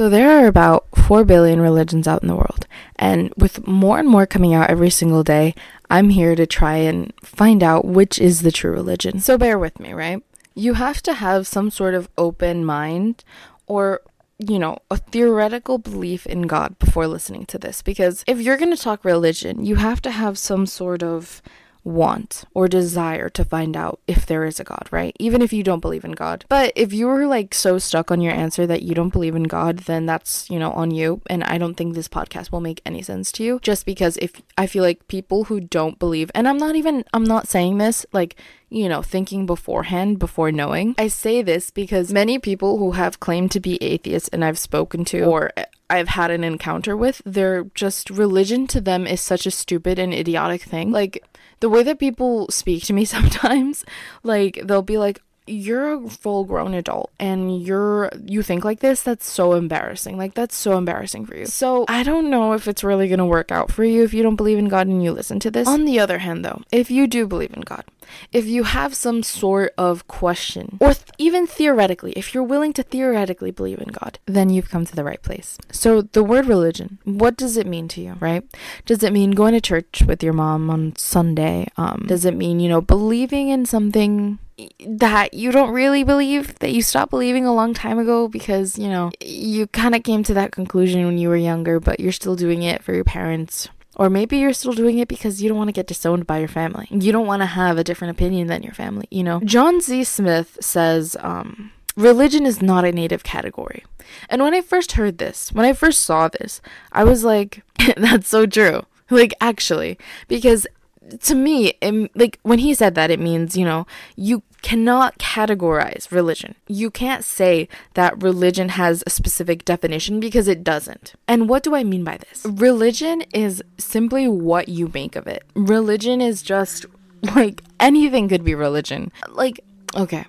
So there are about 4 billion religions out in the world. And with more and more coming out every single day, I'm here to try and find out which is the true religion. So bear with me, right? You have to have some sort of open mind or you know, a theoretical belief in God before listening to this. Because if you're going to talk religion, you have to have some sort of want or desire to find out if there is a God, right? Even if you don't believe in God. But if you were like so stuck on your answer that you don't believe in God, then that's, you know, on you. And I don't think this podcast will make any sense to you just because if I feel like people who don't believe, and I'm not even, I'm not saying this like, you know, thinking beforehand before knowing. I say this because many people who have claimed to be atheists and I've spoken to or I've had an encounter with, they're just religion to them is such a stupid and idiotic thing. Like the way that people speak to me sometimes, like they'll be like, you're a full grown adult and you're you think like this? That's so embarrassing. Like that's so embarrassing for you. So i don't know if it's really going to work out for you if you don't believe in god and you listen to this. On the other hand though if you do believe in god if you have some sort of question, or th- even theoretically, if you're willing to theoretically believe in God, then you've come to the right place. So, the word religion, what does it mean to you, right? Does it mean going to church with your mom on Sunday? Um, does it mean, you know, believing in something that you don't really believe that you stopped believing a long time ago because you know you kind of came to that conclusion when you were younger but you're still doing it for your parents or maybe you're still doing it because you don't want to get disowned by your family. You don't want to have a different opinion than your family, you know? John Z. Smith says, um, religion is not a native category. And when I first heard this, when I first saw this, I was like, that's so true. Like, actually, because to me, it, like when he said that, it means, you know, you cannot categorize religion. You can't say that religion has a specific definition because it doesn't. And what do I mean by this? Religion is simply what you make of it. Religion is just like anything could be religion. Like, okay.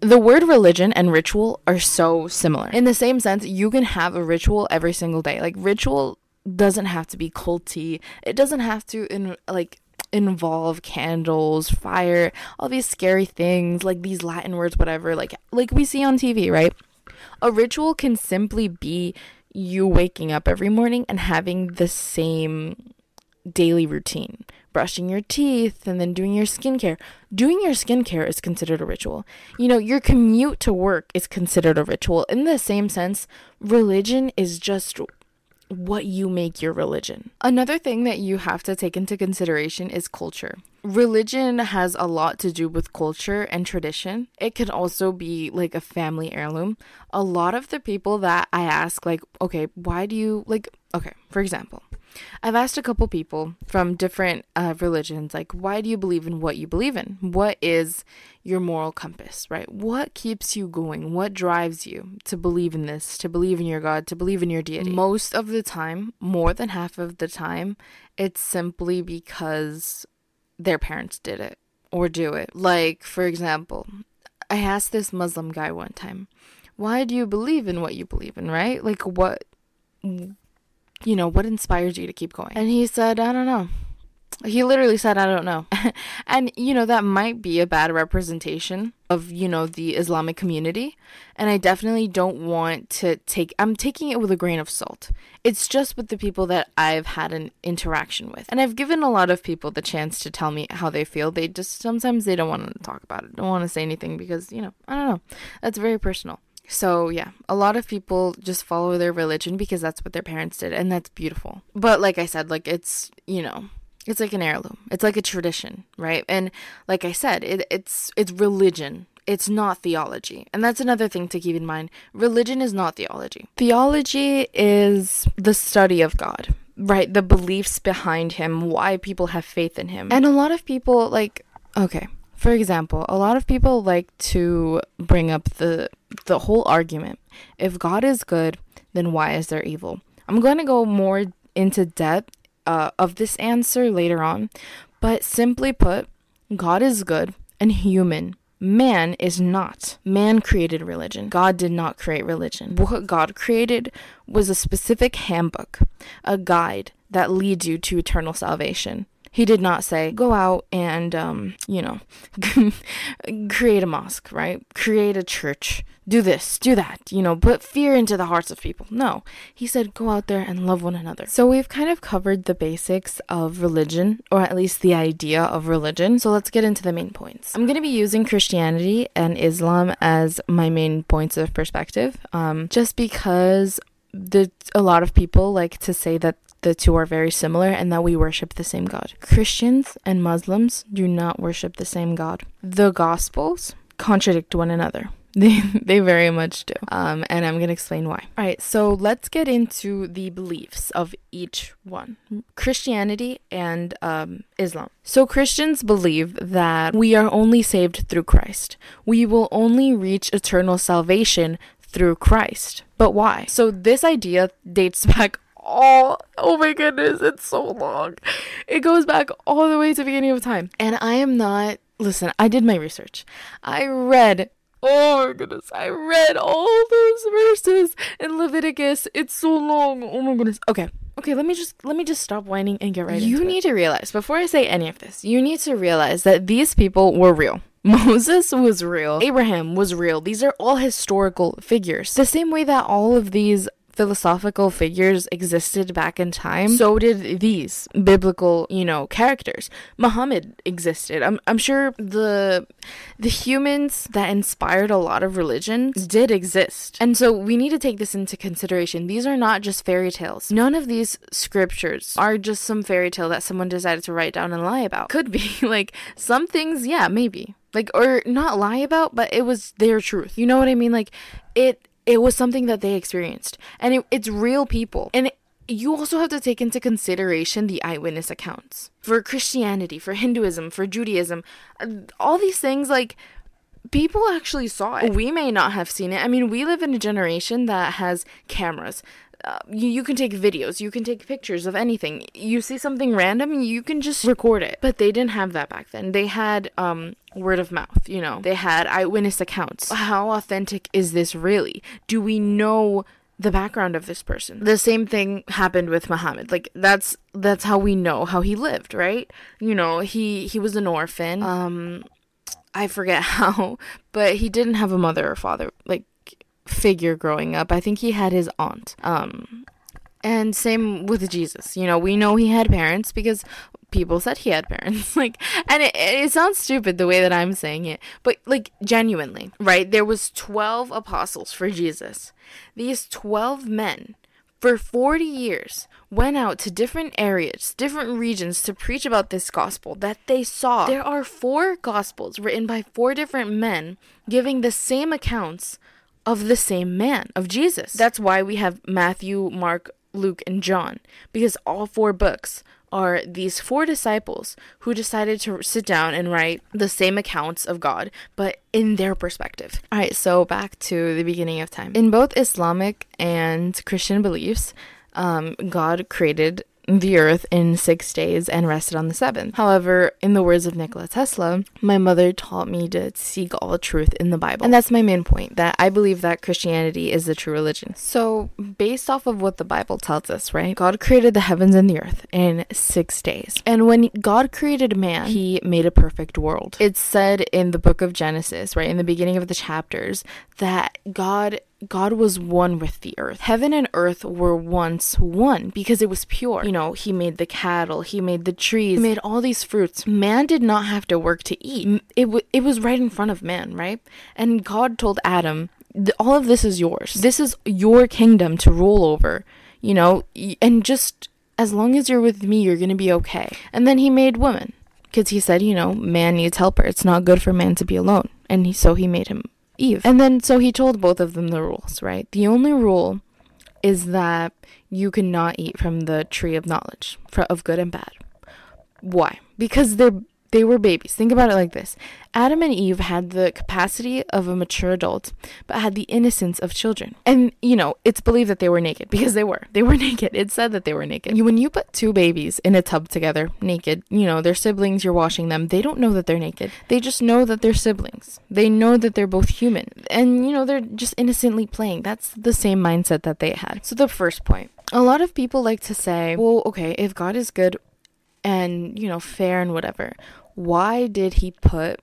The word religion and ritual are so similar. In the same sense, you can have a ritual every single day. Like, ritual doesn't have to be culty. It doesn't have to in like involve candles, fire, all these scary things, like these Latin words, whatever, like like we see on TV, right? A ritual can simply be you waking up every morning and having the same daily routine. Brushing your teeth and then doing your skincare. Doing your skincare is considered a ritual. You know, your commute to work is considered a ritual. In the same sense, religion is just what you make your religion. Another thing that you have to take into consideration is culture. Religion has a lot to do with culture and tradition. It can also be like a family heirloom. A lot of the people that I ask, like, okay, why do you, like, okay, for example, I've asked a couple people from different uh, religions, like, why do you believe in what you believe in? What is your moral compass, right? What keeps you going? What drives you to believe in this, to believe in your God, to believe in your deity? Most of the time, more than half of the time, it's simply because their parents did it or do it. Like, for example, I asked this Muslim guy one time, why do you believe in what you believe in, right? Like, what you know, what inspires you to keep going? And he said, I don't know. He literally said, I don't know. and, you know, that might be a bad representation of, you know, the Islamic community. And I definitely don't want to take, I'm taking it with a grain of salt. It's just with the people that I've had an interaction with. And I've given a lot of people the chance to tell me how they feel. They just, sometimes they don't want to talk about it, don't want to say anything because, you know, I don't know. That's very personal. So, yeah, a lot of people just follow their religion because that's what their parents did, and that's beautiful. But, like I said, like it's, you know, it's like an heirloom. It's like a tradition, right? And like I said, it, it's it's religion. It's not theology. And that's another thing to keep in mind. Religion is not theology. Theology is the study of God, right? The beliefs behind him, why people have faith in him. And a lot of people like okay, for example, a lot of people like to bring up the the whole argument. If God is good, then why is there evil? I'm going to go more into depth uh, of this answer later on, but simply put, God is good and human. Man is not. Man created religion. God did not create religion. What God created was a specific handbook, a guide that leads you to eternal salvation. He did not say, go out and, um, you know, create a mosque, right? Create a church. Do this, do that, you know, put fear into the hearts of people. No. He said, go out there and love one another. So we've kind of covered the basics of religion, or at least the idea of religion. So let's get into the main points. I'm going to be using Christianity and Islam as my main points of perspective, um, just because the a lot of people like to say that the two are very similar and that we worship the same God. Christians and Muslims do not worship the same God. The Gospels contradict one another. They, they very much do. Um, and I'm going to explain why. All right, so let's get into the beliefs of each one Christianity and um, Islam. So, Christians believe that we are only saved through Christ. We will only reach eternal salvation through Christ. But why? So, this idea dates back all oh my goodness it's so long it goes back all the way to the beginning of time and i am not listen i did my research i read oh my goodness i read all those verses in leviticus it's so long oh my goodness okay okay let me just let me just stop whining and get right you need it. to realize before i say any of this you need to realize that these people were real Moses was real. Abraham was real. These are all historical figures. The same way that all of these philosophical figures existed back in time, so did these biblical, you know, characters. Muhammad existed. I'm, I'm sure the the humans that inspired a lot of religions did exist. And so we need to take this into consideration. These are not just fairy tales. None of these scriptures are just some fairy tale that someone decided to write down and lie about. Could be like some things, yeah, maybe. Like or not lie about, but it was their truth. You know what I mean? Like it it was something that they experienced. And it, it's real people. And it, you also have to take into consideration the eyewitness accounts for christianity for hinduism for judaism all these things like people actually saw it. We may not have seen it. I mean we live in a generation that has cameras uh, you, you can take videos, you can take pictures of anything. You see something random, you can just record it. But they didn't have that back then. They had um, word of mouth, you know, they had eyewitness accounts. How authentic is this really? Do we know the background of this person. The same thing happened with Muhammad. Like that's that's how we know how he lived, right? You know, he he was an orphan. Um I forget how, but he didn't have a mother or father. Like figure growing up. I think he had his aunt. Um, and same with Jesus. You know, we know he had parents because people said he had parents. like, and it, it sounds stupid the way that I'm saying it, but like genuinely, right? There was 12 apostles for Jesus. These 12 men for 40 years went out to different areas, different regions to preach about this gospel that they saw. There are four gospels written by four different men giving the same accounts of the same man, of Jesus. That's why we have Matthew, Mark, Luke, and John, because all four books are these four disciples who decided to sit down and write the same accounts of God, but in their perspective. All right, so back to the beginning of time. In both Islamic and Christian beliefs, um, God created the earth in six days and rested on the seventh. However, in the words of Nikola Tesla, my mother taught me to seek all truth in the Bible. And that's my main point that I believe that Christianity is the true religion. So, based off of what the Bible tells us, right? God created the heavens and the earth in six days. And when God created man, he made a perfect world. It's said in the book of Genesis, right? In the beginning of the chapters, that God God was one with the earth. Heaven and earth were once one because it was pure. You know, he made the cattle, he made the trees, he made all these fruits. Man did not have to work to eat. It, w- it was right in front of man, right? And God told Adam, all of this is yours. This is your kingdom to rule over, you know, and just as long as you're with me, you're going to be okay. And then he made woman because he said, you know, man needs helper. It's not good for man to be alone. And he, so he made him Eve. And then so he told both of them the rules, right? The only rule is that you cannot eat from the tree of knowledge for, of good and bad. Why? Because they're they were babies. Think about it like this Adam and Eve had the capacity of a mature adult, but had the innocence of children. And, you know, it's believed that they were naked because they were. They were naked. It said that they were naked. When you put two babies in a tub together, naked, you know, they're siblings, you're washing them, they don't know that they're naked. They just know that they're siblings. They know that they're both human. And, you know, they're just innocently playing. That's the same mindset that they had. So, the first point a lot of people like to say, well, okay, if God is good, and, you know, fair and whatever, why did he put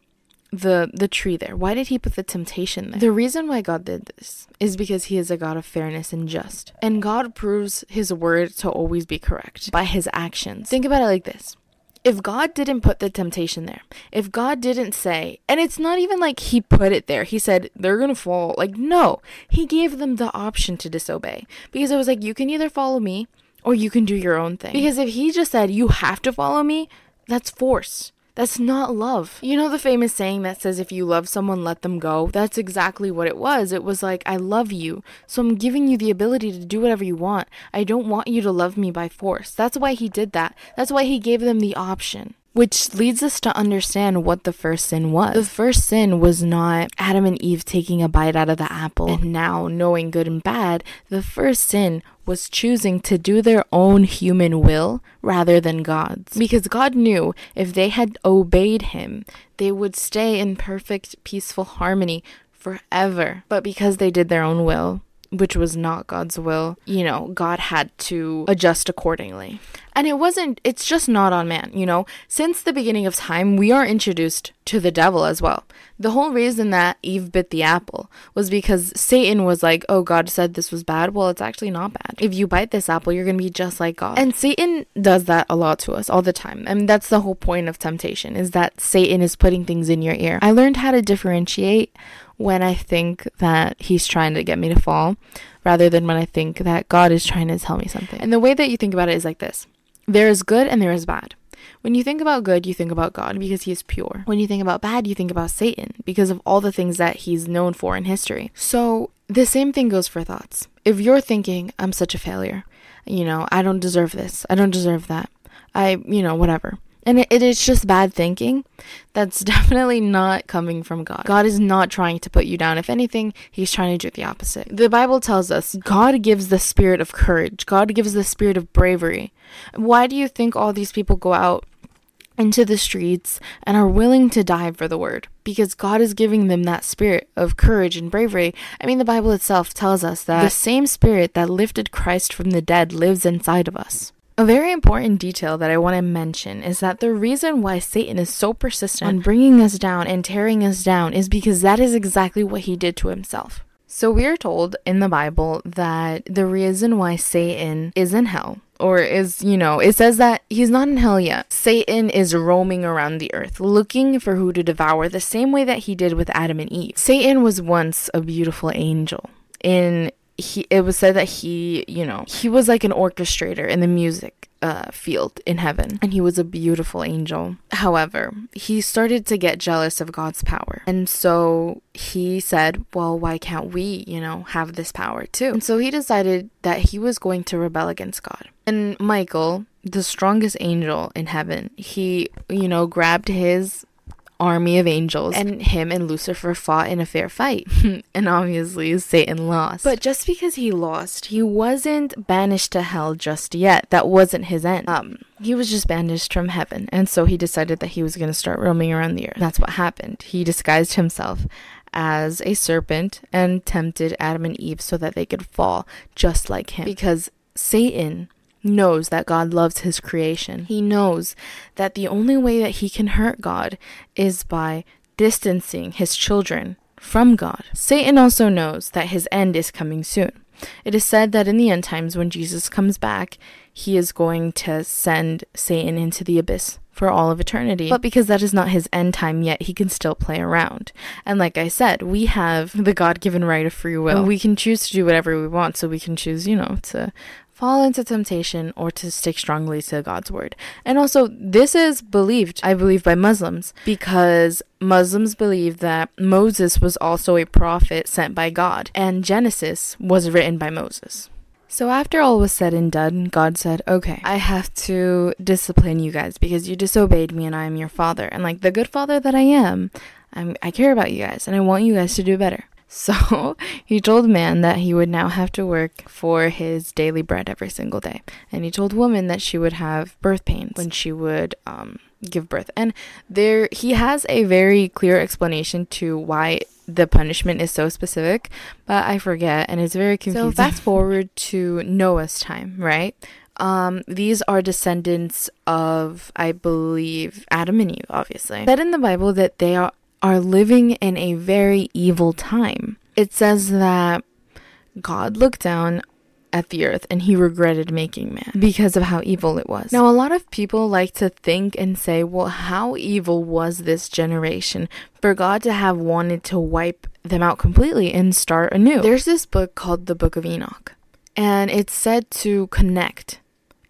the the tree there? Why did he put the temptation there? The reason why God did this is because he is a God of fairness and just. And God proves his word to always be correct by his actions. Think about it like this. If God didn't put the temptation there, if God didn't say, and it's not even like he put it there, he said they're gonna fall. Like, no, he gave them the option to disobey because it was like, you can either follow me or you can do your own thing. Because if he just said, you have to follow me, that's force. That's not love. You know the famous saying that says, if you love someone, let them go? That's exactly what it was. It was like, I love you, so I'm giving you the ability to do whatever you want. I don't want you to love me by force. That's why he did that. That's why he gave them the option. Which leads us to understand what the first sin was. The first sin was not Adam and Eve taking a bite out of the apple and now knowing good and bad. The first sin was choosing to do their own human will rather than God's. Because God knew if they had obeyed Him, they would stay in perfect, peaceful harmony forever. But because they did their own will, which was not God's will, you know, God had to adjust accordingly. And it wasn't, it's just not on man, you know. Since the beginning of time, we are introduced to the devil as well. The whole reason that Eve bit the apple was because Satan was like, oh, God said this was bad. Well, it's actually not bad. If you bite this apple, you're going to be just like God. And Satan does that a lot to us all the time. And that's the whole point of temptation is that Satan is putting things in your ear. I learned how to differentiate when I think that he's trying to get me to fall rather than when I think that God is trying to tell me something. And the way that you think about it is like this there is good and there is bad. When you think about good, you think about God because he is pure. When you think about bad, you think about Satan because of all the things that he's known for in history. So the same thing goes for thoughts. If you're thinking, I'm such a failure, you know, I don't deserve this, I don't deserve that, I, you know, whatever and it, it is just bad thinking, that's definitely not coming from God. God is not trying to put you down. If anything, He's trying to do the opposite. The Bible tells us God gives the spirit of courage, God gives the spirit of bravery. Why do you think all these people go out into the streets and are willing to die for the word because God is giving them that spirit of courage and bravery. I mean, the Bible itself tells us that the same spirit that lifted Christ from the dead lives inside of us. A very important detail that I want to mention is that the reason why Satan is so persistent on bringing us down and tearing us down is because that is exactly what he did to himself. So we are told in the Bible that the reason why Satan is in hell or is, you know, it says that he's not in hell yet. Satan is roaming around the earth looking for who to devour the same way that he did with Adam and Eve. Satan was once a beautiful angel in he it was said that he you know he was like an orchestrator in the music uh, field in heaven. And he was a beautiful angel. However he started to get jealous of god's power. And so he said well why can't we you know have this power too? And so he decided that he was going to rebel against god. And michael the strongest angel in heaven he you know grabbed his army of angels, and him and Lucifer fought in a fair fight. and obviously, Satan lost. But just because he lost, he wasn't banished to hell just yet. That wasn't his end. Um, he was just banished from heaven, and so he decided that he was going to start roaming around the earth. That's what happened. He disguised himself as a serpent and tempted Adam and Eve so that they could fall just like him. Because Satan knows that God loves his creation. He knows that the only way that he can hurt God is by distancing his children from God. Satan also knows that his end is coming soon. It is said that in the end times, when Jesus comes back, he is going to send Satan into the abyss for all of eternity. But because that is not his end time yet, he can still play around. And like I said, we have the God given right of free will. We can choose to do whatever we want. So we can choose, you know, to fall into temptation or to stick strongly to God's word. And also, this is believed, I believe, by Muslims because Muslims believe that Moses was also a prophet sent by God, and Genesis was written by Moses. So, after all was said and done, God said, Okay, I have to discipline you guys because you disobeyed me and I am your father. And, like the good father that I am, I'm, I care about you guys and I want you guys to do better. So he told man that he would now have to work for his daily bread every single day. And he told woman that she would have birth pains when she would um, give birth. And there he has a very clear explanation to why the punishment is so specific, but I forget and it's very confusing. So fast forward to Noah's time, right? Um, these are descendants of, I believe, Adam and Eve, obviously. Said in the Bible that they are, are living in a very evil time. It says that God looked down at the earth and he regretted making man because of how evil it was. Now, a lot of people like to think and say, well, how evil was this generation for God to have wanted to wipe them out completely and start anew? There's this book called the Book of Enoch, and it's said to connect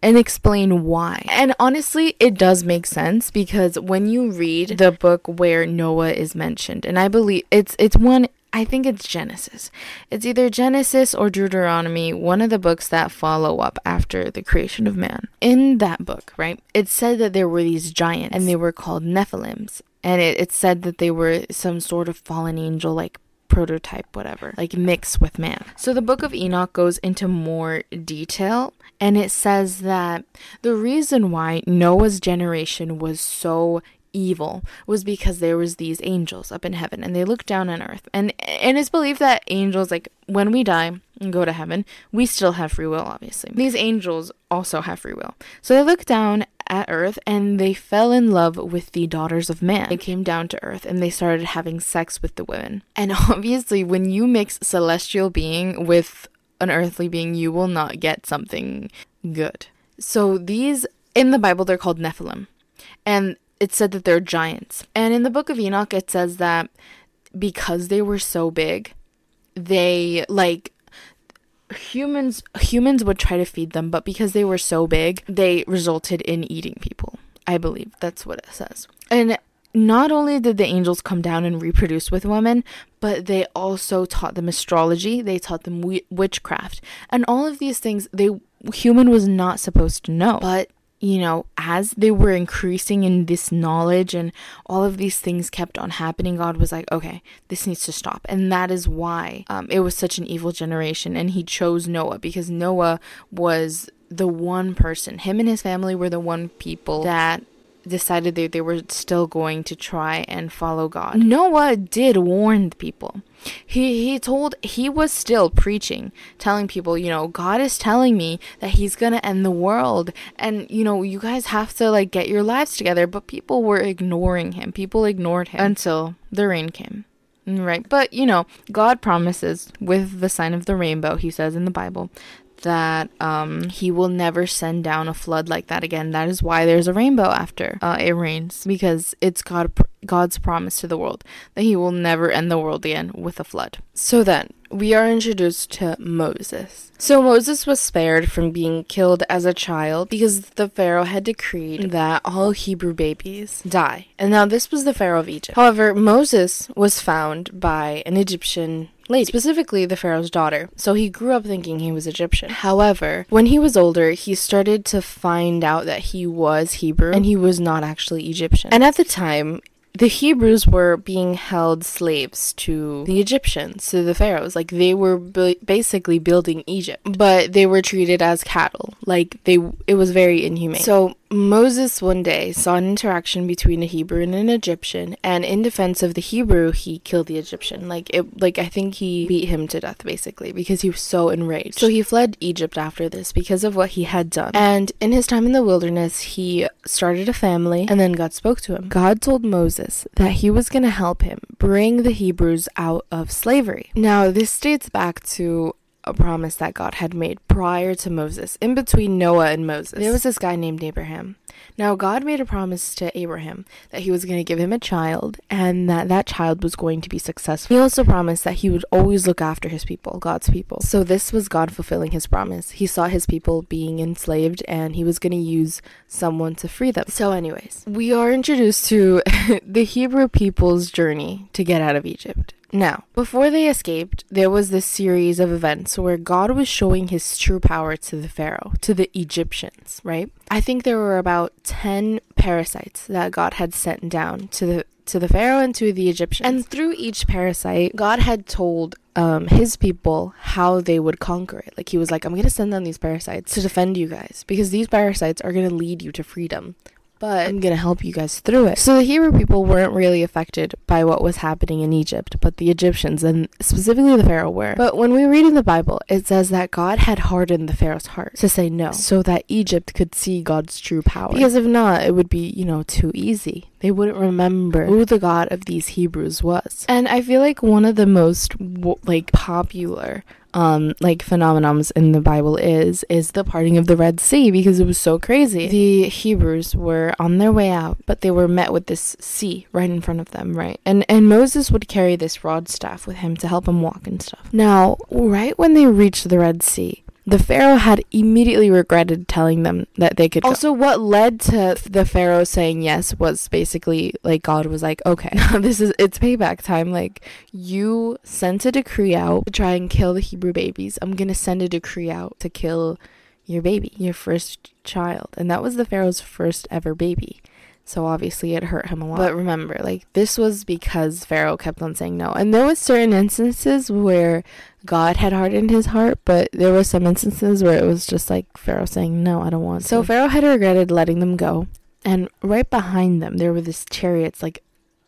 and explain why. And honestly, it does make sense because when you read the book where Noah is mentioned, and I believe it's it's one I think it's Genesis. It's either Genesis or Deuteronomy, one of the books that follow up after the creation of man. In that book, right, it said that there were these giants and they were called Nephilims. And it, it said that they were some sort of fallen angel, like prototype, whatever, like mix with man. So the book of Enoch goes into more detail and it says that the reason why Noah's generation was so evil was because there was these angels up in heaven and they looked down on earth. And and it's believed that angels like when we die and go to heaven we still have free will obviously. These angels also have free will. So they looked down at earth and they fell in love with the daughters of man. They came down to earth and they started having sex with the women. And obviously when you mix celestial being with an earthly being you will not get something good. So these in the bible they're called nephilim. And it said that they're giants. And in the book of Enoch, it says that because they were so big, they like humans humans would try to feed them, but because they were so big, they resulted in eating people. I believe that's what it says. And not only did the angels come down and reproduce with women, but they also taught them astrology, they taught them witchcraft, and all of these things they human was not supposed to know. But you know, as they were increasing in this knowledge and all of these things kept on happening, God was like, okay, this needs to stop. And that is why um, it was such an evil generation. And He chose Noah because Noah was the one person, him and his family were the one people that decided that they were still going to try and follow God. Noah did warn the people. He he told he was still preaching, telling people, you know, God is telling me that he's going to end the world and you know, you guys have to like get your lives together, but people were ignoring him. People ignored him until the rain came. Right. But, you know, God promises with the sign of the rainbow, he says in the Bible, that um, he will never send down a flood like that again. That is why there's a rainbow after uh, it rains because it's God God's promise to the world that he will never end the world again with a flood. So then we are introduced to Moses. So Moses was spared from being killed as a child because the Pharaoh had decreed that all Hebrew babies die. And now this was the Pharaoh of Egypt. However, Moses was found by an Egyptian lady, specifically the Pharaoh's daughter. So he grew up thinking he was Egyptian. However, when he was older, he started to find out that he was Hebrew and he was not actually Egyptian. And at the time, the Hebrews were being held slaves to the Egyptians, to the pharaohs. Like they were bu- basically building Egypt, but they were treated as cattle. Like they, it was very inhumane. So Moses one day saw an interaction between a Hebrew and an Egyptian, and in defense of the Hebrew, he killed the Egyptian. Like it, like I think he beat him to death basically because he was so enraged. So he fled Egypt after this because of what he had done. And in his time in the wilderness, he started a family, and then God spoke to him. God told Moses that he was going to help him bring the Hebrews out of slavery. Now this dates back to a promise that God had made prior to Moses, in between Noah and Moses. There was this guy named Abraham. Now, God made a promise to Abraham that he was going to give him a child and that that child was going to be successful. He also promised that he would always look after his people, God's people. So, this was God fulfilling his promise. He saw his people being enslaved and he was going to use someone to free them. So, anyways, we are introduced to the Hebrew people's journey to get out of Egypt. Now, before they escaped, there was this series of events where God was showing his true power to the Pharaoh, to the Egyptians, right? I think there were about 10 parasites that God had sent down to the to the Pharaoh and to the Egyptians. And through each parasite, God had told um, his people how they would conquer it. Like he was like, I'm to send down these parasites to defend you guys because these parasites are to lead you to freedom but I'm going to help you guys through it. So the Hebrew people weren't really affected by what was happening in Egypt, but the Egyptians and specifically the Pharaoh were. But when we read in the Bible, it says that God had hardened the Pharaoh's heart to say no so that Egypt could see God's true power. Because if not, it would be, you know, too easy. They wouldn't remember who the God of these Hebrews was. And I feel like one of the most like popular um like phenomenons in the Bible is is the parting of the Red Sea because it was so crazy. The Hebrews were on their way out, but they were met with this sea right in front of them, right? And and Moses would carry this rod staff with him to help him walk and stuff. Now, right when they reached the Red Sea, the Pharaoh had immediately regretted telling them that they could. Also, go. what led to the Pharaoh saying yes was basically like God was like, okay, this is it's payback time. Like, you sent a decree out to try and kill the Hebrew babies. I'm gonna send a decree out to kill your baby, your first child. And that was the Pharaoh's first ever baby. So obviously it hurt him a lot. But remember, like this was because Pharaoh kept on saying no. And there was certain instances where God had hardened his heart, but there were some instances where it was just like Pharaoh saying, No, I don't want so to. So Pharaoh had regretted letting them go. And right behind them there were these chariots, like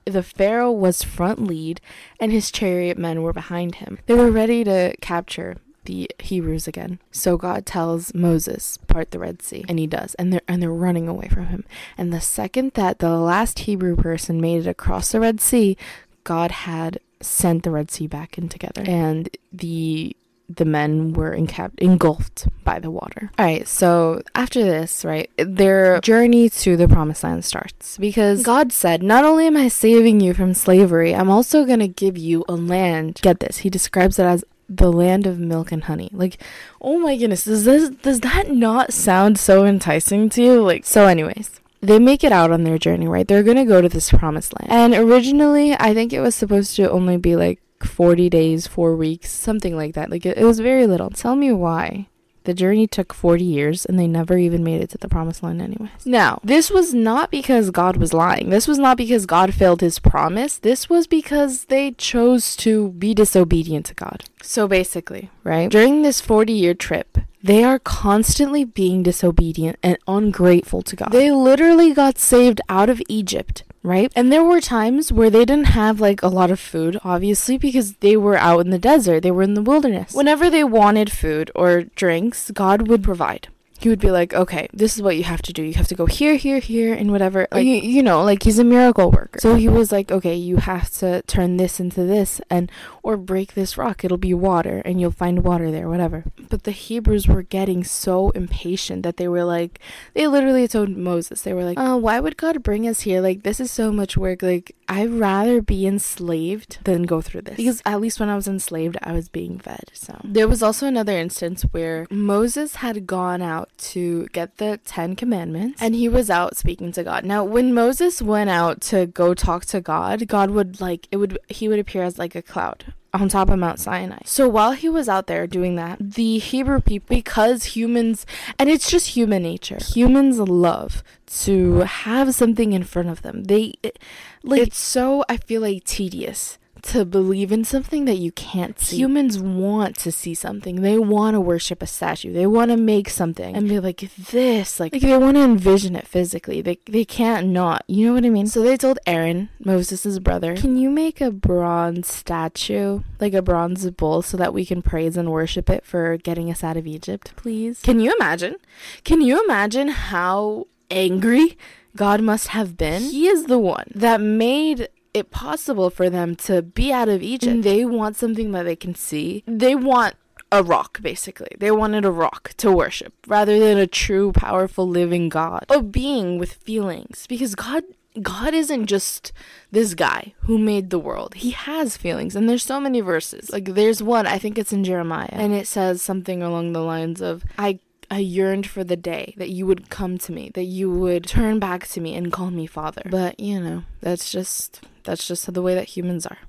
the Pharaoh was front lead and his chariot men were behind him. They were ready to capture the Hebrews again. So God tells Moses, part the Red Sea, and he does. And they're and they're running away from him. And the second that the last Hebrew person made it across the Red Sea, God had sent the Red Sea back in together. And the the men were encapped, engulfed by the water. All right, so after this, right, their journey to the promised land starts because God said, Not only am I saving you from slavery, I'm also going to give you a land. Get this, he describes it as the land of milk and honey. Like, oh my goodness, does this does that not sound so enticing to you? Like, so anyways, they make it out on their journey, right? They're gonna go to this promised land. And originally, I think it was supposed to only be like 40 days, four weeks, something like that. Like, it, it was very little. Tell me why. The journey took 40 years and they never even made it to the promised land, anyways. Now, this was not because God was lying. This was not because God failed his promise. This was because they chose to be disobedient to God. So basically, right, during this 40 year trip, they are constantly being disobedient and ungrateful to God. They literally got saved out of Egypt right? And there were times where they didn't have like a lot of food, obviously, because they were out in the desert, they were in the wilderness. Whenever they wanted food or drinks, God would provide he would be like, okay, this is what you have to do. You have to go here, here, here, and whatever. Like, you, you know, like he's a miracle worker. So he was like, okay, you have to turn this into this and, or break this rock. It'll be water and you'll find water there, whatever. But the Hebrews were getting so impatient that they were like, they literally told Moses, they were like, oh, why would God bring us here? Like, this is so much work. Like, I'd rather be enslaved than go through this. Because at least when I was enslaved, I was being fed. So there was also another instance where Moses had gone out to get the Ten Commandments and he was out speaking to God. Now, when Moses went out to go talk to God, God would like, it would, he would appear as like a cloud on top of Mount Sinai. So while he was out there doing that, the Hebrew people, because humans, and it's just human nature, humans love to have something in front of them. They, it, like, it's so, I feel like, tedious to believe in something that you can't see. Humans want to see something. They want to worship a statue. They want to make something and be like this. Like, like they want to envision it physically. They they can't not. You know what I mean? So they told Aaron, Moses' brother, "Can you make a bronze statue, like a bronze bull so that we can praise and worship it for getting us out of Egypt, please?" Can you imagine? Can you imagine how angry God must have been? He is the one that made it possible for them to be out of Egypt. And they want something that they can see. They want a rock, basically. They wanted a rock to worship rather than a true, powerful, living God. A being with feelings. Because God God isn't just this guy who made the world. He has feelings, and there's so many verses. Like there's one, I think it's in Jeremiah, and it says something along the lines of I I yearned for the day that you would come to me, that you would turn back to me and call me father. But, you know, that's just that's just the way that humans are.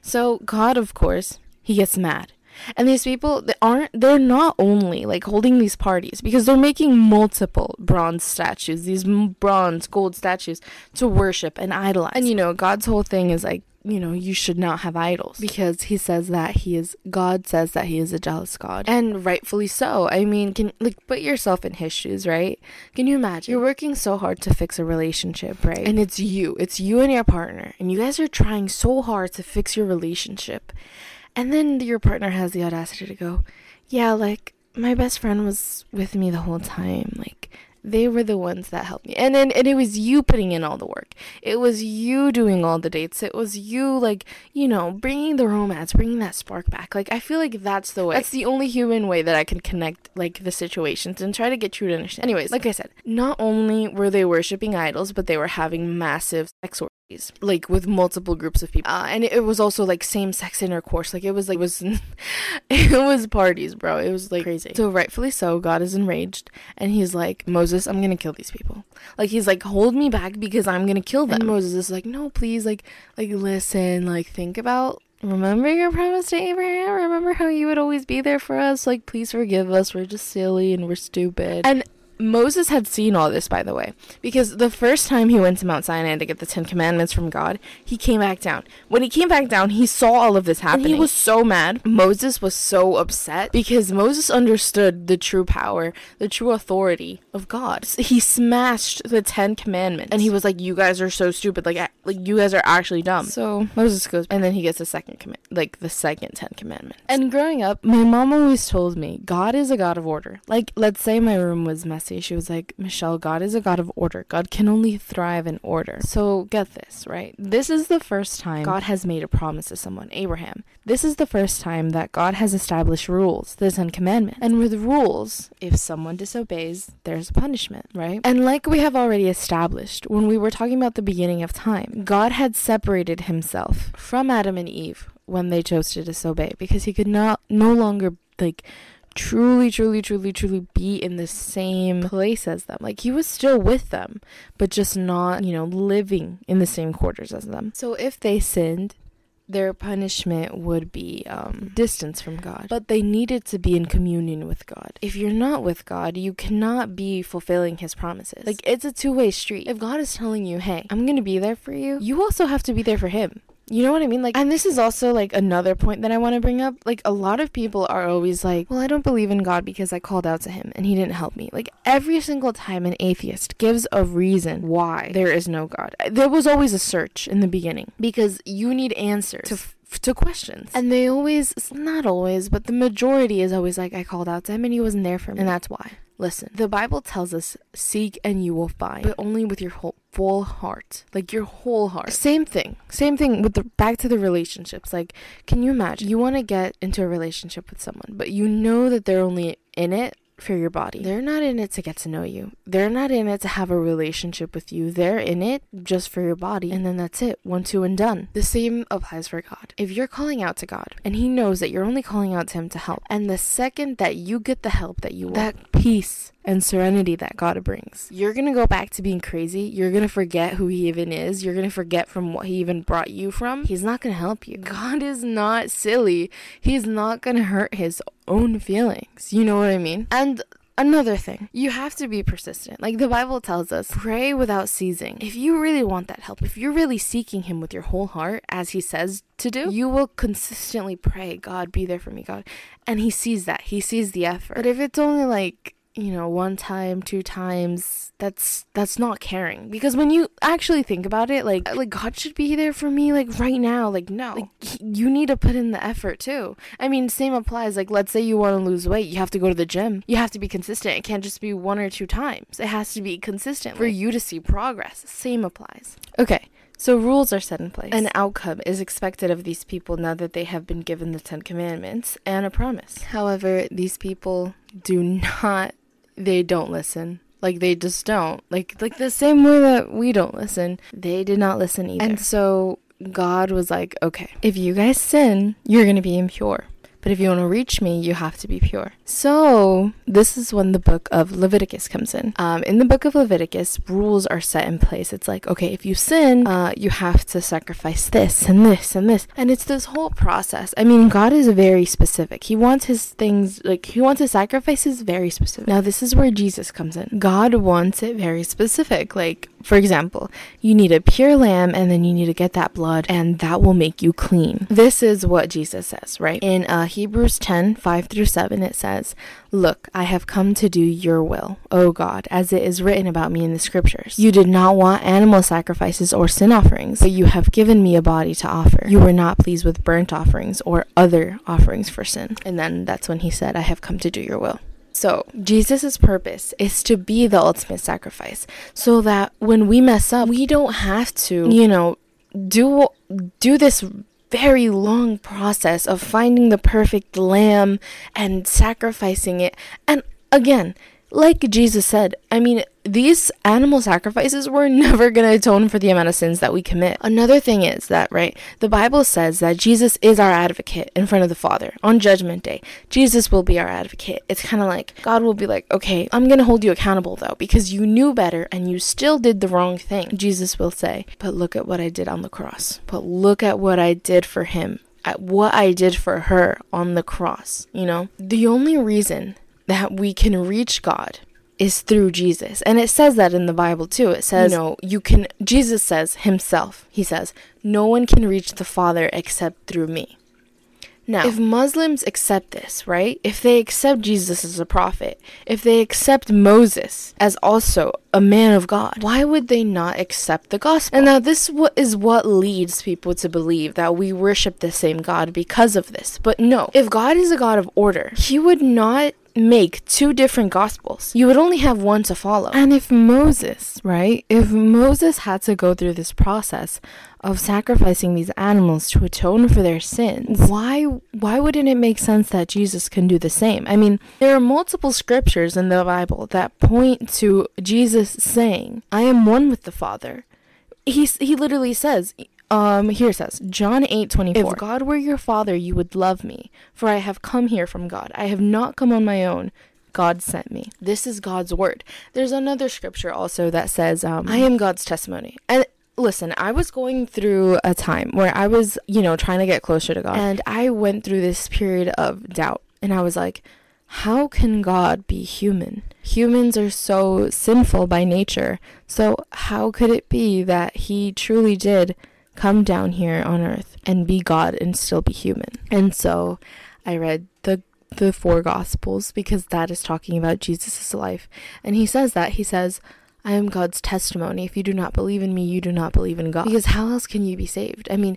So, God, of course, he gets mad. And these people they aren't they're not only like holding these parties because they're making multiple bronze statues, these bronze gold statues to worship and idolize. And you know, God's whole thing is like you know, you should not have idols because he says that he is God says that he is a jealous God. And rightfully so. I mean, can like put yourself in his shoes, right? Can you imagine? You're working so hard to fix a relationship, right? And it's you. It's you and your partner. And you guys are trying so hard to fix your relationship. And then your partner has the audacity to go, "Yeah, like my best friend was with me the whole time. Like they were the ones that helped me. And then and it was you putting in all the work. It was you doing all the dates. It was you like you know bringing the romance bringing that spark back. Like i feel like that's the way that's the only human way that i can connect like the situations and try to get you to understand. Anyways like i said not only were they worshiping idols but they were having massive sex orgies like with multiple groups of people. Uh, and it was also like same sex intercourse. Like it was like it was it was parties bro. It was like crazy. so rightfully so god is enraged. And he's like moses i'm gonna kill these people like he's like hold me back because i'm gonna kill them and moses is like no please like like listen like think about Remember your promise to Abraham? Remember how you would always be there for us? Like, please forgive us. We're just silly and we're stupid. And Moses had seen all this, by the way, because the first time he went to Mount Sinai to get the Ten Commandments from God, he came back down. When he came back down, he saw all of this happening. And he was so mad. Moses was so upset because Moses understood the true power, the true authority of God. He smashed the Ten Commandments, and he was like, "You guys are so stupid. Like, like you guys are actually dumb." So Moses goes, and then he gets the second command, like the second Ten Commandments. And growing up, my mom always told me God is a God of order. Like, let's say my room was messy she was like, Michelle, God is a God of order. God can only thrive in order. So get this, right? This is the first time God has made a promise to someone, Abraham. This is the first time that God has established rules, the Ten Commandments. And with rules, if someone disobeys, there's a punishment, right? And like we have already established when we were talking about the beginning of time, God had separated himself from Adam and Eve when they chose to disobey because he could not no longer like truly, truly, truly, truly be in the same place as them. Like he was still with them, but just not, you know, living in the same quarters as them. So if they sinned, their punishment would be um, distance from God. But they needed to be in communion with God. If you're not with God, you cannot be fulfilling His promises. Like, it's a two way street. If God is telling you, hey, I'm gonna be there for you, you also have to be there for Him. You know what I mean? Like, and this is also like another point that I want to bring up. Like, a lot of people are always like, well, I don't believe in God because I called out to him and he didn't help me. Like, every single time an atheist gives a reason why there is no God, eh, there was always a search in the beginning because you need answers to to questions. And they always, not always, but the majority is always like, I called out to him and he wasn't there for me. And that's why. Listen, the Bible tells us, seek and you will find, but only with your whole full heart. Like your whole heart. Same thing. Same thing with the back to the relationships. Like, can you imagine? You want to get into a relationship with someone, but you know that they're only in it for your body. They're not in it to get to know you. They're not in it to have a relationship with you. They're in it just for your body. And then that's it. One, two, and done. The same applies for God. If you're calling out to God and He knows that you're only calling out to Him to help, and the second that you get the help that you want, that peace and serenity that God brings. You're gonna go back to being crazy. You're gonna forget who He even is. You're gonna forget from what He even brought you from. He's not gonna help you. God is not silly. He's not gonna hurt His own feelings. You know what I mean? And Another thing, you have to be persistent. Like the Bible tells us, pray without ceasing. If you really want that help, if you're really seeking Him with your whole heart, as He says to do, you will consistently pray, God, be there for me, God. And He sees that. He sees the effort. But if it's only like, you know, one time, two times, that's that's not caring. Because when you actually think about it, like uh, like God should be there for me like right now. Like no. Like you need to put in the effort too. I mean, same applies. Like let's say you want to lose weight, you have to go to the gym. You have to be consistent. It can't just be one or two times. It has to be consistent for you to see progress. Same applies. Okay. So rules are set in place. An outcome is expected of these people now that they have been given the 10 commandments and a promise. However, these people do not they don't listen. Like they just don't. Like like the same way that we don't listen. They did not listen either. And so God was like, "Okay, if you guys sin, you're going to be impure." But if you want to reach me, you have to be pure. So, this is when the book of Leviticus comes in. Um, in the book of Leviticus, rules are set in place. It's like, okay, if you sin, uh, you have to sacrifice this and this and this. And it's this whole process. I mean, God is very specific. He wants his things, like, he wants his sacrifices very specific. Now, this is where Jesus comes in. God wants it very specific. Like, for example, you need a pure lamb and then you need to get that blood and that will make you clean. This is what Jesus says, right? In uh, Hebrews 10 5 through 7, it says, Look, I have come to do your will, O God, as it is written about me in the scriptures. You did not want animal sacrifices or sin offerings, but you have given me a body to offer. You were not pleased with burnt offerings or other offerings for sin. And then that's when he said, I have come to do your will. So, Jesus' purpose is to be the ultimate sacrifice so that when we mess up, we don't have to, you know, do do this very long process of finding the perfect lamb and sacrificing it. And again, like Jesus said, I mean, these animal sacrifices were never going to atone for the amount of sins that we commit. Another thing is that, right, the Bible says that Jesus is our advocate in front of the Father on Judgment Day. Jesus will be our advocate. It's kind of like God will be like, okay, I'm going to hold you accountable though, because you knew better and you still did the wrong thing. Jesus will say, but look at what I did on the cross. But look at what I did for him. At what I did for her on the cross, you know? The only reason that we can reach God is through Jesus. And it says that in the Bible too. It says, you know, you can, Jesus says himself, he says, no one can reach the Father except through me. Now, if Muslims accept this, right? If they accept Jesus as a prophet, if they accept Moses as also a man of God, why would they not accept the gospel? And now this is what leads people to believe that we worship the same God because of this. But no, if God is a God of order, he would not make two different gospels. You would only have one to follow. And if Moses, right, if Moses had to go through this process of sacrificing these animals to atone for their sins, why why wouldn't it make sense that Jesus can do the same? I mean, there are multiple scriptures in the Bible that point to Jesus saying, "I am one with the Father." He he literally says, um, here it says, John 8 24. If God were your father, you would love me, for I have come here from God. I have not come on my own. God sent me. This is God's word. There's another scripture also that says, um, I am God's testimony. And listen, I was going through a time where I was, you know, trying to get closer to God. And I went through this period of doubt. And I was like, how can God be human? Humans are so sinful by nature. So, how could it be that He truly did come down here on earth and be God and still be human. And so I read the the four gospels because that is talking about Jesus' life. And he says that he says, I am God's testimony. If you do not believe in me, you do not believe in God. Because how else can you be saved? I mean,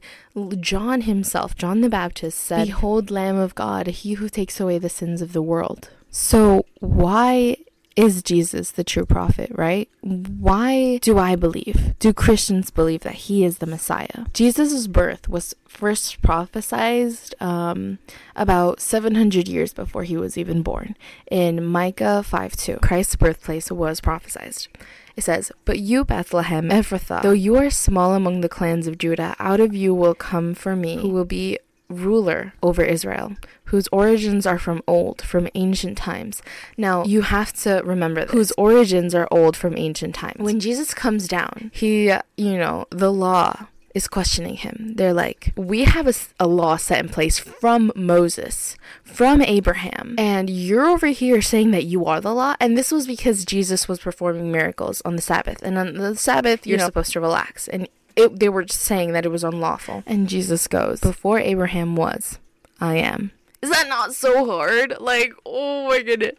John himself, John the Baptist said, Behold, Lamb of God, he who takes away the sins of the world. So, why is Jesus the true prophet, right? Why do I believe? Do Christians believe that he is the Messiah? Jesus' birth was first prophesied um, about 700 years before he was even born in Micah 5 2. Christ's birthplace was prophesied. It says, But you, Bethlehem, Ephrathah, though you are small among the clans of Judah, out of you will come for me, who will be ruler over Israel, whose origins are from old, from ancient times. Now, you have to remember this, whose origins are old from ancient times. When Jesus comes down, he, you know, the law is questioning him. They're like, We have a, a, law set in place from Moses, from Abraham, and you're over here saying that you are the law. And this was because Jesus was performing miracles on the Sabbath. And on the Sabbath, you're supposed to relax. And it, they were saying that it was unlawful. And Jesus goes, Before Abraham was, I am. Is that not so hard? Like, oh my goodness.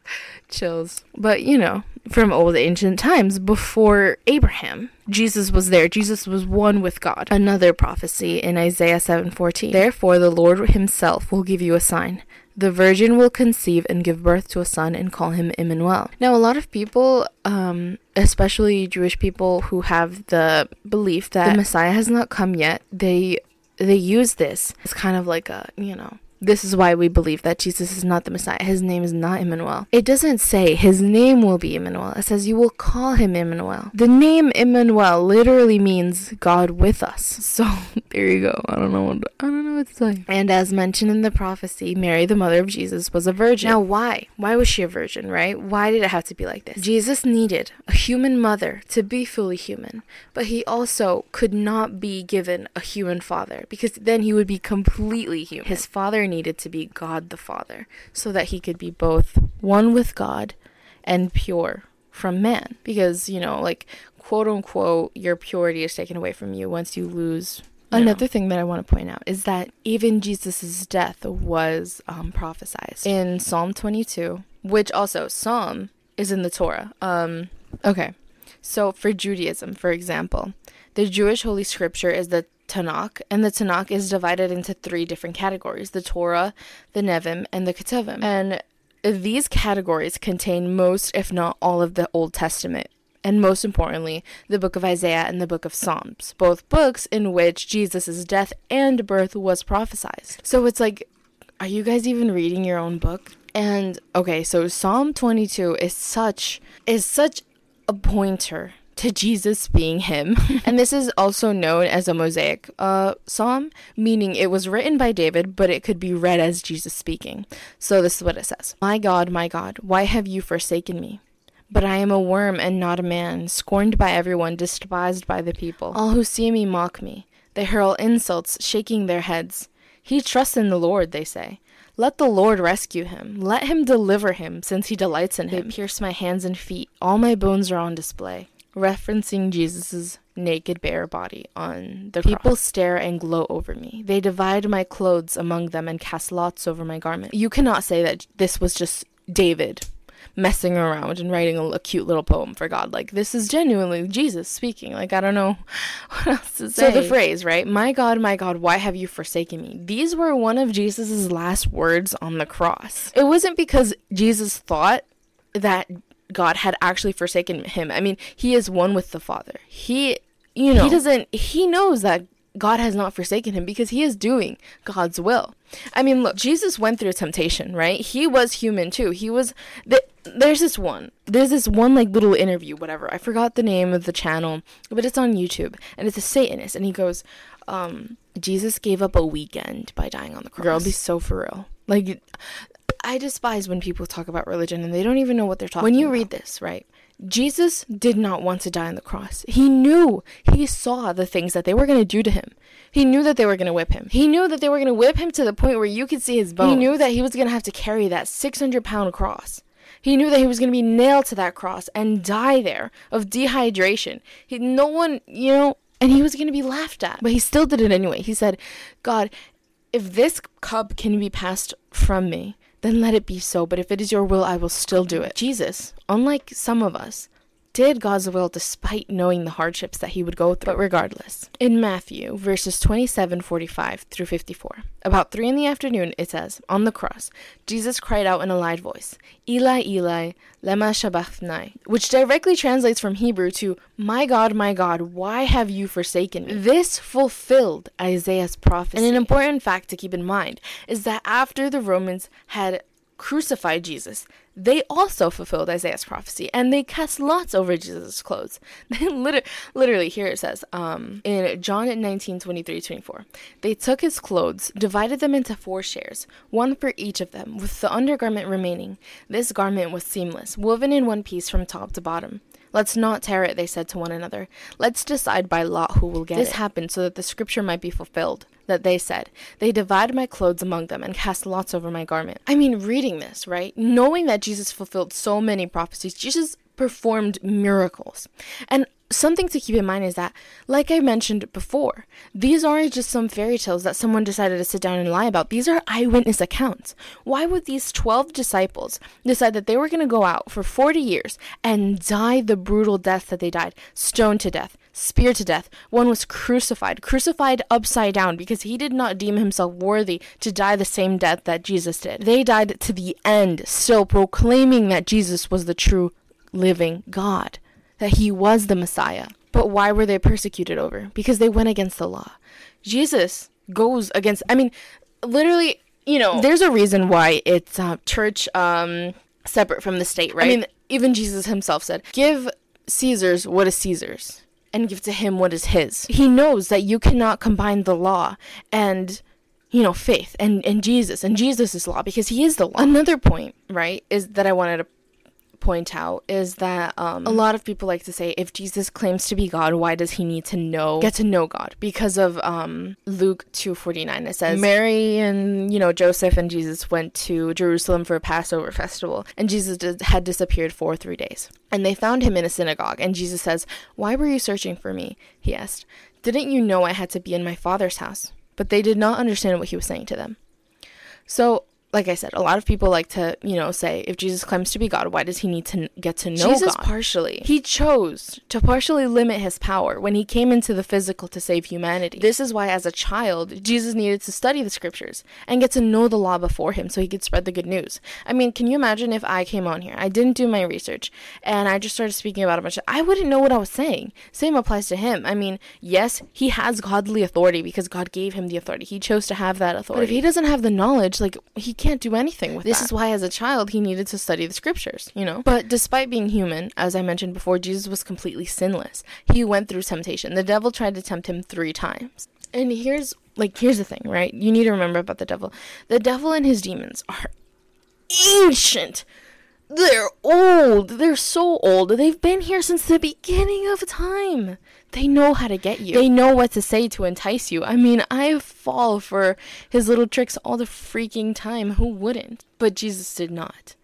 Chills. But, you know, from old ancient times, before Abraham, Jesus was there. Jesus was one with God. Another prophecy in Isaiah 7:14. Therefore the Lord himself will give you a sign. The virgin will conceive and give birth to a son and call him Emmanuel. Now, a lot of people, um, especially Jewish people who have the belief that the Messiah has not come yet, they they use this as kind of like a, you know, this is why we believe that Jesus is not the Messiah. His name is not Emmanuel. It doesn't say his name will be Emmanuel. It says you will call him Emmanuel. The name Emmanuel literally means God with us. So there you go. I don't know what I don't know what to say. And as mentioned in the prophecy, Mary, the mother of Jesus, was a virgin. Now why? Why was she a virgin, right? Why did it have to be like this? Jesus needed a human mother to be fully human, but he also could not be given a human father because then he would be completely human. His father needed to be God the Father so that he could be both one with God and pure from man because, you know, like quote unquote, your purity is taken away from you once you lose. You Another know. thing that I want to point out is that even Jesus' death was um, prophesied in Psalm 22, which also, Psalm is in the Torah. Um, okay, so for Judaism, for example, the Jewish Holy Scripture is the Tanakh, and the Tanakh is divided into three different categories the Torah, the Nevi'im, and the Ketuvim. And these categories contain most, if not all, of the Old Testament and most importantly, the book of Isaiah and the book of Psalms, both books in which Jesus' death and birth was prophesied. So it's like, are you guys even reading your own book? And okay, so Psalm 22 is such is such a pointer to Jesus being him. and this is also known as a mosaic uh, psalm, meaning it was written by David, but it could be read as Jesus speaking. So this is what it says My God, my God, why have you forsaken me? But I am a worm and not a man, scorned by everyone, despised by the people. All who see me mock me. They hurl insults, shaking their heads. He trusts in the Lord, they say. Let the Lord rescue him. Let him deliver him, since he delights in him. They pierce my hands and feet. All my bones are on display. Referencing Jesus' naked bare body on the cross. People stare and gloat over me. They divide my clothes among them and cast lots over my garment. You cannot say that this was just David messing around and writing a, a, cute little poem for God. Like this is genuinely Jesus speaking. Like I don't know what else to say. So the phrase, right? My God, my God, why have you forsaken me? These were one of Jesus's last words on the cross. It wasn't because Jesus thought that God had actually forsaken him. I mean, he is one with the Father. He you know, he doesn't he knows that God has not forsaken him because he is doing God's will. I mean, look, Jesus went through temptation, right? He was human too. He was the, there's this one. There's this one like little interview, whatever. I forgot the name of the channel, but it's on YouTube and it's a Satanist and he goes, um, Jesus gave up a weekend by dying on the cross. Girl, be so for real. Like I despise when people talk about religion and they don't even know what they're talking about. When you about. read this, right? Jesus did not want to die on the cross. He knew, he saw the things that they were going to do to him. He knew that they were going to whip him. He knew that they were going to whip him to the point where you could see his bones. He knew that he was going to have to carry that 600 pound cross. He knew that he was going to be nailed to that cross and die there of dehydration. He, no one, you know, and he was going to be laughed at. But he still did it anyway. He said, God, if this cup can be passed from me, then let it be so. But if it is your will, I will still do it. Jesus, unlike some of us, did God's will despite knowing the hardships that he would go through. But regardless, in Matthew, verses 27 45 through 54, about 3 in the afternoon, it says, On the cross, Jesus cried out in a loud voice, Eli, Eli, lema sabachthani, which directly translates from Hebrew to, My God, my God, why have you forsaken me? This fulfilled Isaiah's prophecy. And an important fact to keep in mind is that after the Romans had crucified Jesus, they also fulfilled Isaiah's prophecy and they cast lots over Jesus' clothes. They literally, literally here it says um, in John 19 23 24, they took his clothes, divided them into four shares, one for each of them, with the undergarment remaining. This garment was seamless, woven in one piece from top to bottom. Let's not tear it, they said to one another. Let's decide by lot who will get this it. This happened so that the scripture might be fulfilled that they said, They divide my clothes among them and cast lots over my garment. I mean, reading this, right? Knowing that Jesus fulfilled so many prophecies, Jesus performed miracles. And something to keep in mind is that, like I mentioned before, these aren't just some fairy tales that someone decided to sit down and lie about. These are eyewitness accounts. Why would these 12 disciples decide that they were going to go out for 40 years and die the brutal death that they died, stoned to death, speared to death? One was crucified, crucified upside down because he did not deem himself worthy to die the same death that Jesus did. They died to the end, still proclaiming that Jesus was the true living God that he was the Messiah. But why were they persecuted over? Because they went against the law. Jesus goes against, I mean, literally, you know, there's a reason why it's uh, church um, separate from the state, right? I mean, even Jesus himself said, Give Caesar's what is Caesar's and give to him what is his. He knows that you cannot combine the law and you know faith and and Jesus and Jesus' law because he is the law. Another point, right, is that I wanted to point out is that um, a lot of people like to say if Jesus claims to be God, why does he need to know get to know God? Because of um, Luke two forty nine, it says Mary and you know Joseph and Jesus went to Jerusalem for a Passover festival, and Jesus did, had disappeared for three days, and they found him in a synagogue, and Jesus says, "Why were you searching for me?" He asked. Didn't you know I had to be in my father's house? But they did not understand what he was saying to them. So like I said, a lot of people like to, you know, say if Jesus claims to be God, why does he need to get to know Jesus God? partially. He chose to partially limit his power when he came into the physical to save humanity. This is why, as a child, Jesus needed to study the scriptures and get to know the law before him so he could spread the good news. I mean, can you imagine if I came on here, I didn't do my research, and I just started speaking about a bunch of, I wouldn't know what I was saying. Same applies to him. I mean, yes, he has godly authority because God gave him the authority. He chose to have that authority. But if he doesn't have the knowledge, like, he can't do anything with This that. is why, as a child, he needed to study the scriptures, you know? But despite being human, as I mentioned before, Jesus was completely sinless. He went through temptation. The devil tried to tempt him three times. And here's, like, here's the thing, right? You need to remember about the devil. The devil and his demons are ancient. They're old. They're so old. They've been here since the beginning of time. They know how to get you. They know what to say to entice you. I mean, I fall for his little tricks all the freaking time. Who wouldn't? But Jesus did not.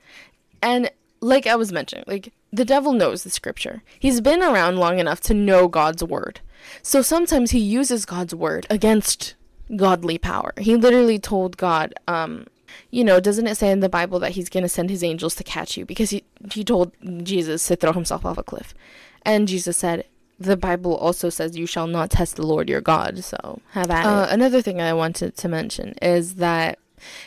And like I was mentioning, like the devil knows the scripture. He's been around long enough to know God's word. So sometimes he uses God's word against godly power. He literally told God, um, you know, doesn't it say in the Bible that he's going to send his angels to catch you because he he told Jesus to throw himself off a cliff. And Jesus said, the Bible also says you shall not test the Lord your God. So have at uh, it. Another thing I wanted to mention is that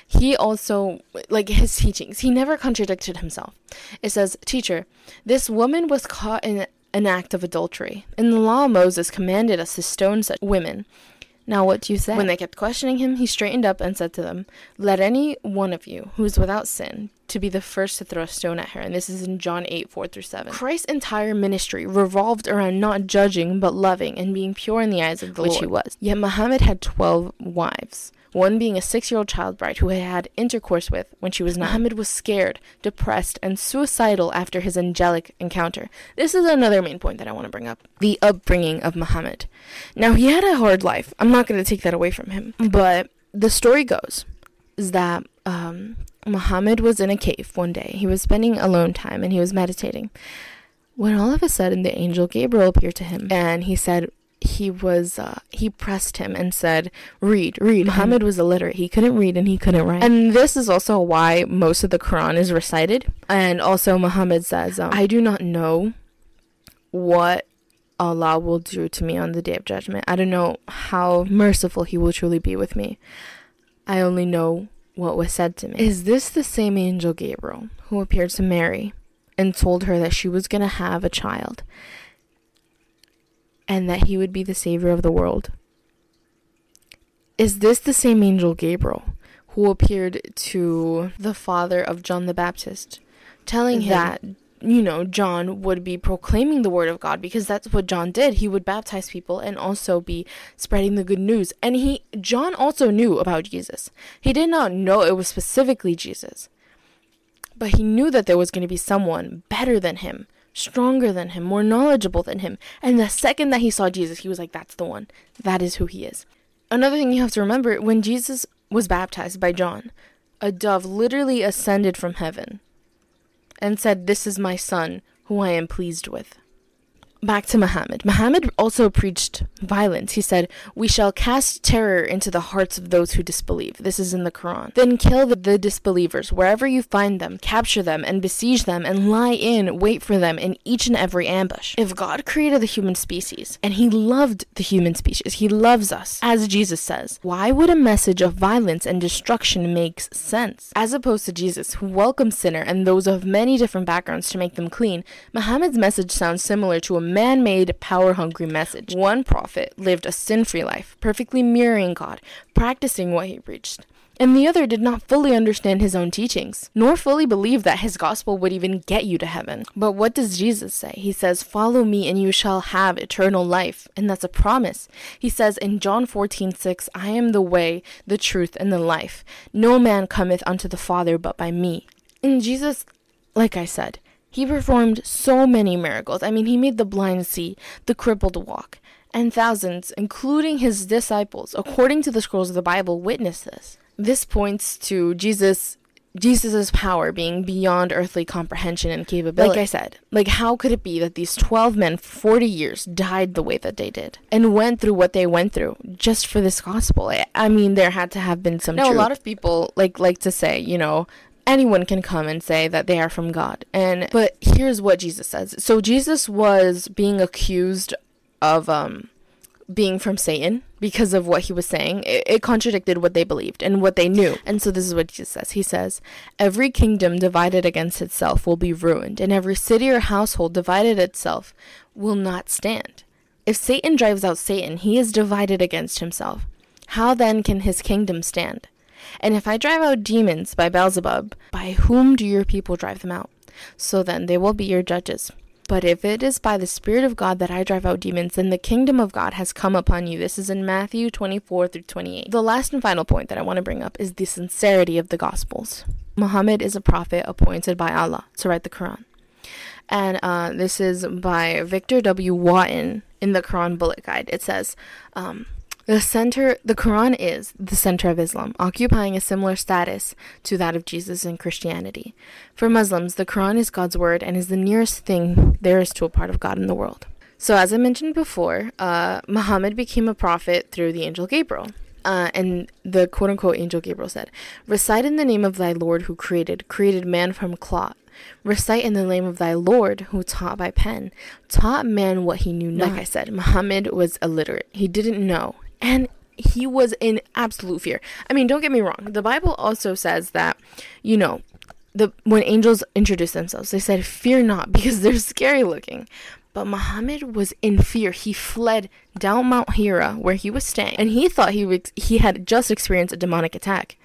he also like his teachings he never contradicted himself it says teacher this woman was caught in an act of adultery in the law moses commanded us to stone such women now what do you say? When they kept questioning him he straightened up and said to them let any one of you who is without sin to be the first to throw a stone at her. And this is in john 8 4 through 7 christ's entire ministry revolved around not judging but loving and being pure in the eyes of the which lord. he was. Yet muhammad had 12 wives one being a six year old child bride who he had intercourse with when she was nine. Muhammad was scared, depressed, and suicidal after his angelic encounter. This is another main point that I want to bring up the upbringing of Muhammad. Now, he had a hard life. I'm not going to take that away from him. But the story goes is that um, Muhammad was in a cave one day. He was spending alone time and he was meditating. When all of a sudden the angel Gabriel appeared to him and he said, he was uh, he pressed him and said read read. Muhammad was illiterate. He couldn't read and he couldn't write. And this is also why most of the quran is recited. And also muhammad says um, i do not know what allah will do to me on the day of judgment. I don't know how merciful he will truly be with me. I only know what was said to me. Is this the same angel gabriel who appeared to mary and told her that she was going to have a child and that he would be the savior of the world. Is this the same angel Gabriel who appeared to the father of John the Baptist, telling him that, you know, John would be proclaiming the word of God because that's what John did. He would baptize people and also be spreading the good news. And he John also knew about Jesus. He did not know it was specifically Jesus. But he knew that there was going to be someone better than him stronger than him, more knowledgeable than him. And the second that he saw Jesus, he was like, that's the one. That is who he is. Another thing you have to remember when Jesus was baptized by John, a dove literally ascended from heaven and said, This is my son, who I am pleased with back to Muhammad. Muhammad also preached violence. He said, We shall cast terror into the hearts of those who disbelieve. This is in the Quran. Then kill the, the, disbelievers wherever you find them, capture them, and besiege them, and lie in wait for them in each and every ambush. If God created the human species, and He loved the human species, He loves us, as Jesus says, why would a message of violence and destruction make sense? As opposed to Jesus, who welcomes sinner and those of many different backgrounds to make them clean, Muhammad's message sounds similar to a man made, power hungry message. One prophet lived a sin free life, perfectly mirroring God, practicing what he preached. And the other did not fully understand his own teachings, nor fully believe that his gospel would even get you to heaven. But what does Jesus say? He says, Follow me and you shall have eternal life. And that's a promise. He says in John 14 6, I am the way, the truth, and the life. No man cometh unto the Father but by me. And Jesus, like I said, He performed so many miracles. I mean, he made the blind see, the crippled walk, and thousands, including his disciples, according to the scrolls of the Bible, witness this. This points to Jesus Jesus' power being beyond earthly comprehension and capability. Like I said, like how could it be that these 12 men for 40 years died the way that they did and went through what they went through just for this gospel? I, I mean, there had to have been some No, truth. a lot of people like like to say, you know, anyone can come and say that they are from God. And but here's what Jesus says. So Jesus was being accused of um being from Satan because of what he was saying. It, it, contradicted what they believed and what they knew. And so this is what Jesus says. He says, Every kingdom divided against itself will be ruined, and every city or household divided itself will not stand. If Satan drives out Satan, he is divided against himself. How then can his kingdom stand? And if I drive out demons by Beelzebub, by whom do your people drive them out? So then they will be your judges. But if it is by the Spirit of God that I drive out demons, then the kingdom of God has come upon you. This is in Matthew 24 through 28. The last and final point that I want to bring up is the sincerity of the Gospels. Muhammad is a prophet appointed by Allah to write the Quran. And uh, this is by Victor W. Watton in the Quran Bullet Guide. It says, um, the center, the Quran is the center of Islam, occupying a similar status to that of Jesus in Christianity. For Muslims, the Quran is God's word and is the nearest thing there is to a part of God in the world. So, as I mentioned before, uh, Muhammad became a prophet through the angel Gabriel. Uh, and the quote unquote angel Gabriel said, Recite in the name of thy Lord who created, created man from clot. Recite in the name of thy Lord who taught by pen, taught man what he knew not. Like I said, Muhammad was illiterate. He didn't know and he was in absolute fear. I mean, don't get me wrong. The Bible also says that, you know, the when angels introduce themselves, they said, "Fear not," because they're scary looking. But Muhammad was in fear. He fled down Mount Hira where he was staying, and he thought he would, he had just experienced a demonic attack.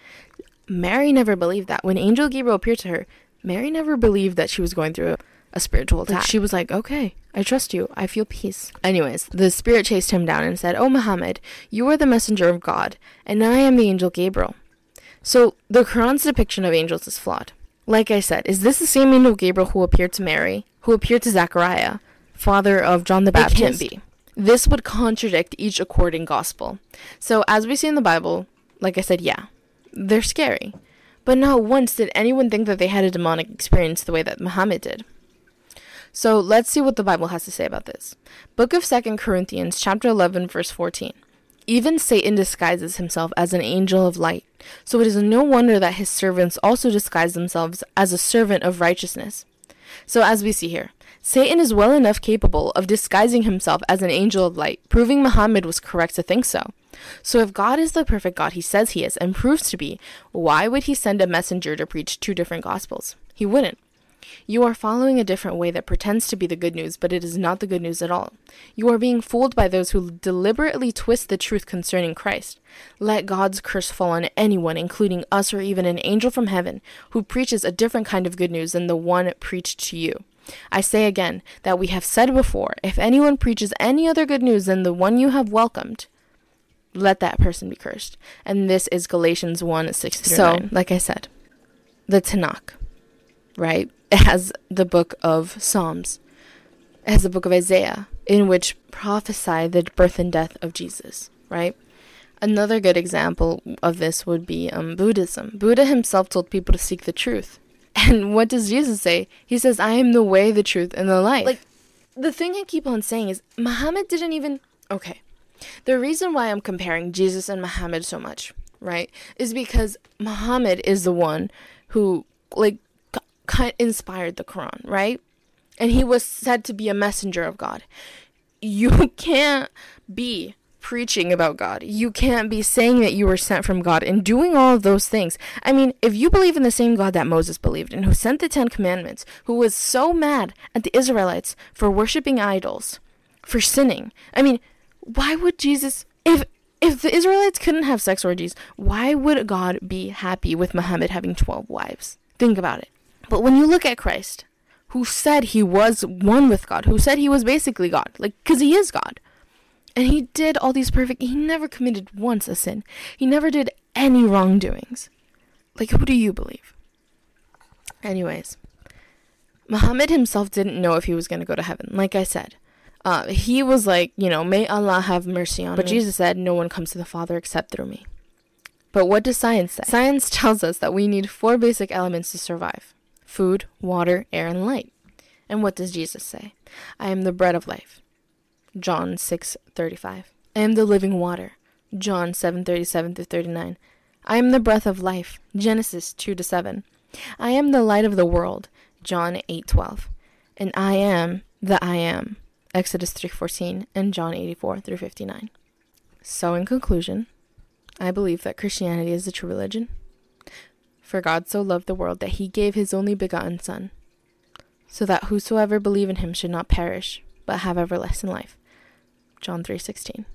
Mary never believed that. When Angel Gabriel appeared to her, Mary never believed that she was going through a spiritual attack. Like she was like, okay, I trust you. I feel peace. Anyways, the spirit chased him down and said, Oh, Muhammad, you are the messenger of God, and I am the angel Gabriel. So the Quran's depiction of angels is flawed. Like I said, is this the same angel Gabriel who appeared to Mary, who appeared to Zachariah, father of John the Baptist? It can't be. This would contradict each according gospel. So, as we see in the Bible, like I said, yeah, they're scary. But not once did anyone think that they had a demonic experience the way that Muhammad did. So let's see what the Bible has to say about this. Book of Second Corinthians, chapter 11, verse 14. Even Satan disguises himself as an angel of light. So it is no wonder that his servants also disguise themselves as a servant of righteousness. So as we see here, Satan is well enough capable of disguising himself as an angel of light, proving Muhammad was correct to think so. So if God is the perfect God he says he is and proves to be, why would he send a messenger to preach two different gospels? He wouldn't. You are following a different way that pretends to be the good news, but it is not the good news at all. You are being fooled by those who deliberately twist the truth concerning Christ. Let God's curse fall on anyone, including us or even an angel from heaven, who preaches a different kind of good news than the one preached to you. I say again that we have said before if anyone preaches any other good news than the one you have welcomed, let that person be cursed. And this is Galatians 1 6 so, 9. like I said, the Tanakh, right? Has the book of Psalms. as the book of Isaiah, in which prophesy the birth and death of Jesus, right? Another good example of this would be um, Buddhism. Buddha himself told people to seek the truth. And what does Jesus say? He says, I am the way, the truth, and the life. Like, the thing I keep on saying is, Muhammad didn't even. Okay. The reason why I'm comparing Jesus and Muhammad so much, right, is because Muhammad is the one who, like, inspired the Quran, right? And he was said to be a messenger of God. You can't be preaching about God. You can't be saying that you were sent from God and doing all of those things. I mean, if you believe in the same God that Moses believed in, who sent the Ten Commandments, who was so mad at the Israelites for worshiping idols, for sinning, I mean, why would Jesus, if if the Israelites couldn't have sex orgies, why would God be happy with Muhammad having 12 wives? Think about it. But when you look at Christ, who said he was one with God, who said he was basically God, like, because he is God. And he did all these perfect, he never committed once a sin. He never did any wrongdoings. Like, who do you believe? Anyways, Muhammad himself didn't know if he was going to go to heaven. Like I said, uh, he was like, you know, may Allah have mercy on but me. But Jesus said, no one comes to the Father except through me. But what does science say? Science tells us that we need four basic elements to survive food, water, air, and light. And what does Jesus say? I am the bread of life. John 6:35. I am the living water. John 7:37 through 39. I am the breath of life. Genesis 2 to 7. I am the light of the world. John 8:12. And I am the I am. Exodus 3:14 and John 84 through 59. So in conclusion, I believe that Christianity is the true religion. For God so loved the world that he gave his only begotten son, so that whosoever believe in him should not perish, but have everlasting life. John 3:16.